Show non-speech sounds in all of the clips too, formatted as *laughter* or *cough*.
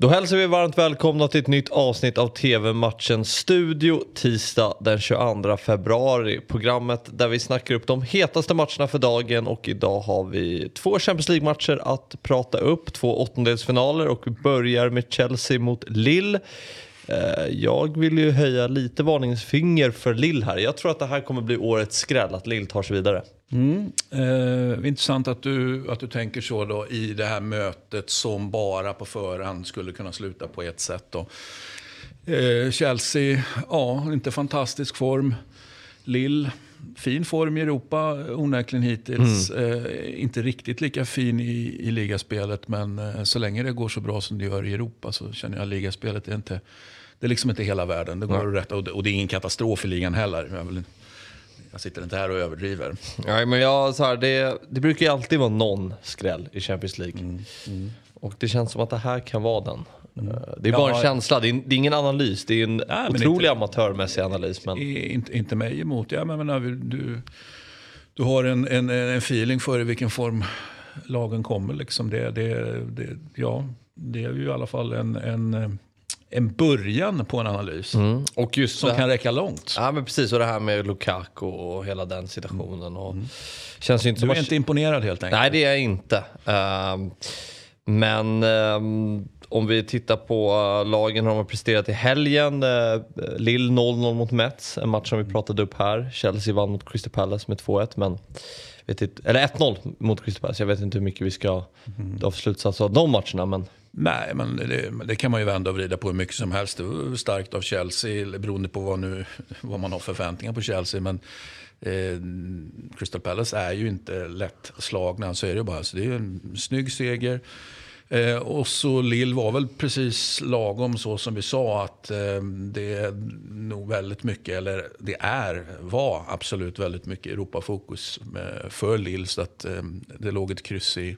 Då hälsar vi varmt välkomna till ett nytt avsnitt av TV-matchen Studio tisdag den 22 februari. Programmet där vi snackar upp de hetaste matcherna för dagen och idag har vi två Champions League-matcher att prata upp, två åttondelsfinaler och vi börjar med Chelsea mot Lille. Eh, jag vill ju höja lite varningsfinger för Lill här. Jag tror att det här kommer bli årets skräll, att Lill tar sig vidare. Mm. Eh, intressant att du, att du tänker så då i det här mötet som bara på förhand skulle kunna sluta på ett sätt. Då. Eh, Chelsea, ja, inte fantastisk form. Lill, fin form i Europa onekligen hittills. Mm. Eh, inte riktigt lika fin i, i ligaspelet men eh, så länge det går så bra som det gör i Europa så känner jag att ligaspelet är inte det är liksom inte hela världen. Det går mm. rätt, och, det, är ingen katastrof i ligan heller. Jag, vill, jag sitter inte här och överdriver. Nej, men jag, så här, det, det brukar ju alltid vara någon skräll i Champions League. Mm. Mm. Och det känns som att det här kan vara den. Mm. Eh, det är bara ja, en känsla, det är, det är, ingen analys. Det är en nej, otrolig inte, amatörmässig analys. Men... Inte, inte mig emot. Ja, men, men, du, du har en, en, en feeling för i vilken form lagen kommer. Liksom. Det, det, det, ja, det är ju i alla fall en, en en början på en analys. Mm. Och just som kan räcka långt. Ja men precis, och det här med Lukaku och hela den situationen. Och mm. känns inte du är inte imponerad helt enkelt? Nej det är jag inte. Uh, men uh, om vi tittar på uh, lagen de har presterat i helgen. Uh, Lill 0-0 mot Mets, en match som vi pratade upp här. Chelsea vann mot Crystal Palace med 2-1. Men vet inte, eller 1-0 mot Crystal Palace. Jag vet inte hur mycket vi ska mm. dra för slutsats av de matcherna. Men Nej, men det, det, kan man ju vända och vrida på hur mycket som helst. Det var starkt av Chelsea, beroende på vad, nu, vad man har förväntningar på Chelsea. Men eh, Crystal Palace är ju inte lätt slagna, så är det bara. Så det är en snygg seger. Eh, och så Lill var väl precis lagom så som vi sa att eh, det är nog väldigt mycket, eller det är, var absolut väldigt mycket Europafokus eh, för Lill. Så att eh, det låg ett kryss i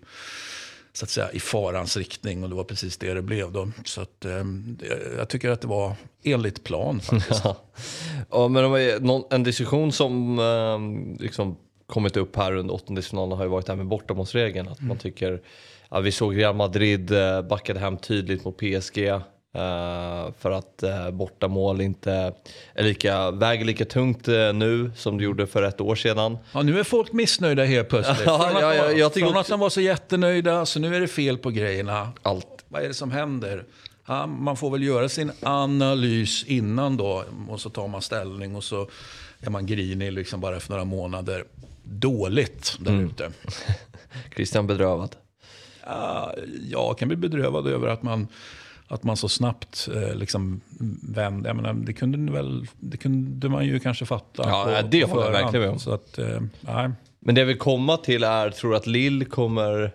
så att säga, i farans riktning och det var precis det det blev. Då. Så att, eh, jag tycker att det var enligt plan faktiskt. *laughs* ja, men en diskussion som eh, liksom kommit upp här under åttondelsfinalen har ju varit det här med bortamålsregeln. Att mm. man tycker, ja, vi såg Real Madrid eh, backade hem tydligt mot PSG. Uh, för att uh, bortamål inte är lika, väger lika tungt uh, nu som det gjorde för ett år sedan. Ja, nu är folk missnöjda helt plötsligt. *laughs* ja, från, ja, ja, jag från att de var så jättenöjda, så nu är det fel på grejerna. Allt. Vad är det som händer? Ja, man får väl göra sin analys innan då och så tar man ställning och så är man grinig liksom bara efter några månader. Dåligt där mm. ute. *laughs* Christian bedrövad? Ja, jag kan bli bedrövad över att man att man så snabbt eh, liksom vände. Jag menar, det, kunde väl, det kunde man ju kanske fatta. Ja, på, det håller jag verkligen med. Så att, eh, nej. Men det vill komma till är, tror att Lill kommer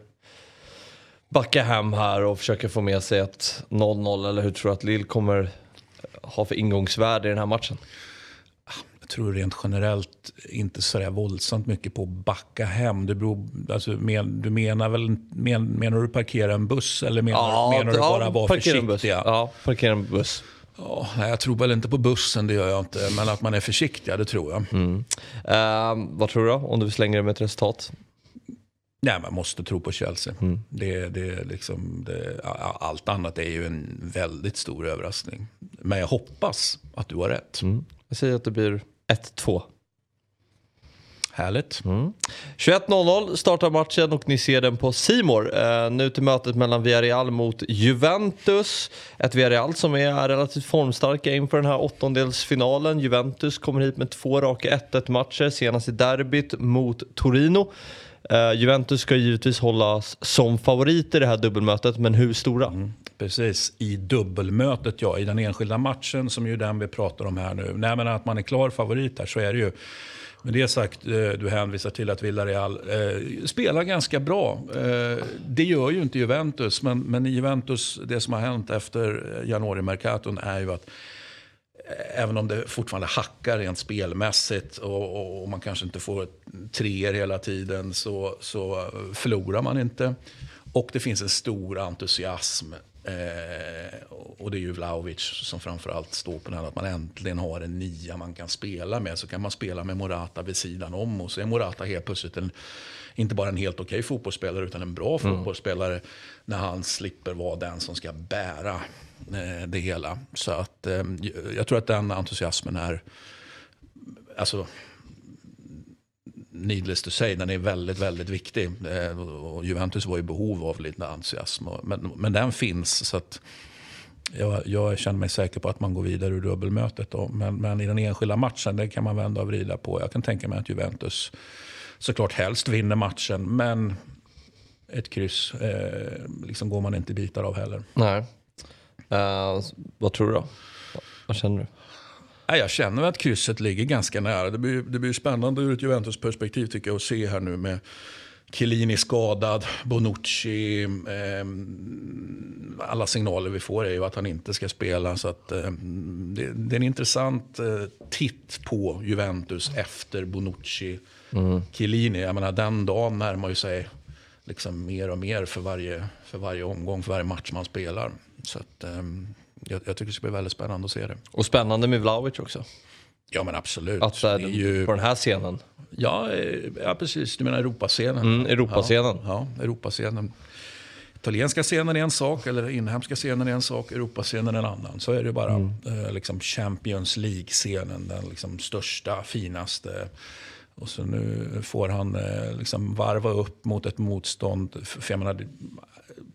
backa hem här och försöka få med sig ett 0-0? Eller hur tror du att Lill kommer ha för ingångsvärde i den här matchen? Jag tror rent generellt inte så våldsamt mycket på att backa hem. Det beror, alltså, men, du menar väl men, menar du parkera en buss eller menar, ja, menar du bara ja, vara försiktig? Ja, parkera en buss. Ja, jag tror väl inte på bussen, det gör jag inte. Men att man är försiktig, det tror jag. Mm. Uh, vad tror du då, om du slänger det med ett resultat? Nej, man måste tro på Chelsea. Mm. Det, det, liksom, det, allt annat är ju en väldigt stor överraskning. Men jag hoppas att du har rätt. Mm. Jag säger att det blir 1-2. Härligt. Mm. 21.00 startar matchen och ni ser den på Simor. Uh, nu till mötet mellan Villarreal mot Juventus. Ett Villarreal som är relativt formstarka inför den här åttondelsfinalen. Juventus kommer hit med två raka 1-1 matcher, senast i derbyt mot Torino. Uh, Juventus ska givetvis hållas som favoriter i det här dubbelmötet, men hur stora? Mm. Precis, i dubbelmötet, ja. I den enskilda matchen, som ju den vi pratar om här nu. Nej, men att man är klar favorit här, så är det ju. Med det sagt, eh, du hänvisar till att Villarreal eh, spelar ganska bra. Eh, det gör ju inte Juventus, men, men i Juventus, det som har hänt efter eh, januari-mercaton är ju att eh, även om det fortfarande hackar rent spelmässigt och, och, och man kanske inte får treor hela tiden så, så förlorar man inte. Och det finns en stor entusiasm Eh, och det är ju Vlahovic som framförallt står på den. Att man äntligen har en nia man kan spela med. Så kan man spela med Morata vid sidan om. Och så är Morata helt plötsligt en, inte bara en helt okej fotbollsspelare utan en bra mm. fotbollsspelare. När han slipper vara den som ska bära eh, det hela. Så att eh, jag tror att den entusiasmen är... Alltså, needless to say, den är väldigt, väldigt viktig. Eh, och Juventus var i behov av lite entusiasm. Men, men den finns. så att jag, jag känner mig säker på att man går vidare ur dubbelmötet. Då. Men, men i den enskilda matchen, det kan man vända och vrida på. Jag kan tänka mig att Juventus såklart helst vinner matchen. Men ett kryss eh, liksom går man inte bitar av heller. Nej. Uh, vad tror du då? Vad känner du? Jag känner att krysset ligger ganska nära. Det blir, det blir spännande ur ett Juventus perspektiv tycker jag att se här nu med Chiellini skadad, Bonucci. Eh, alla signaler vi får är ju att han inte ska spela. Så att, eh, det, det, är en intressant eh, titt på Juventus efter Bonucci. Mm. Chiellini, jag menar den dagen närmar ju sig liksom mer och mer för varje, för varje omgång, för varje match man spelar. Så att, ehm, jag, jag, tycker det ska bli väldigt spännande att se det. Och spännande med Vlahovic också. Ja men absolut. Att det är ju... på den här scenen. Ja, eh, ja precis. Du menar Europascenen? Mm, Europascenen. Ja, ja, Europascenen. Italienska scenen är en sak, eller inhemska scenen är en sak, Europascenen är en annan. Så är det bara. Mm. Eh, liksom Champions League-scenen, den liksom största, finaste. Och så nu får han eh, liksom varva upp mot ett motstånd. För jag menar,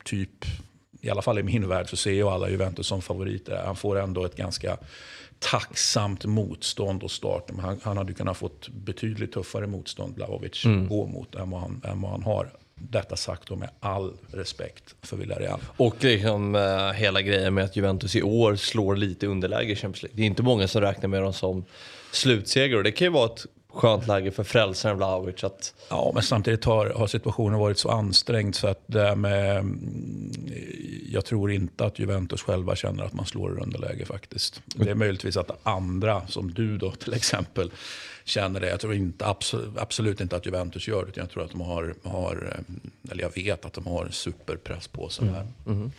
typ i alla fall i min värld, så ser jag alla Juventus som favoriter. Han får ändå ett ganska tacksamt motstånd och start. Han, han hade kunnat fått betydligt tuffare motstånd, Blahovic, mm. gå mot än vad, han, än vad han har. Detta sagt då med all respekt för Villarreal. Och liksom, uh, hela grejen med att Juventus i år slår lite underläge i Champions League. Det är inte många som räknar med dem som slutseger. Det kan ju vara ett skönt läge för frälsaren Vlahovic. Att... Ja, men samtidigt har, har situationen varit så ansträngd så att det med, mm, jag tror inte att Juventus själva känner att man slår i underläge faktiskt. Det är möjligtvis att andra, som du då till exempel, känner det. Jag tror inte, absolut, absolut inte att Juventus gör det. Jag tror att de har, har, eh, eller jag vet att de har superpress på sig här. Mm. Mm.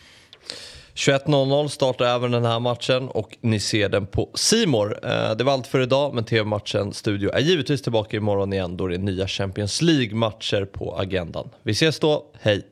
21.00 startar även den här matchen och ni ser den på Simor. Eh, det var allt för idag, men TV-matchen Studio är givetvis tillbaka imorgon igen då det är nya Champions League-matcher på agendan. Vi ses då, hej!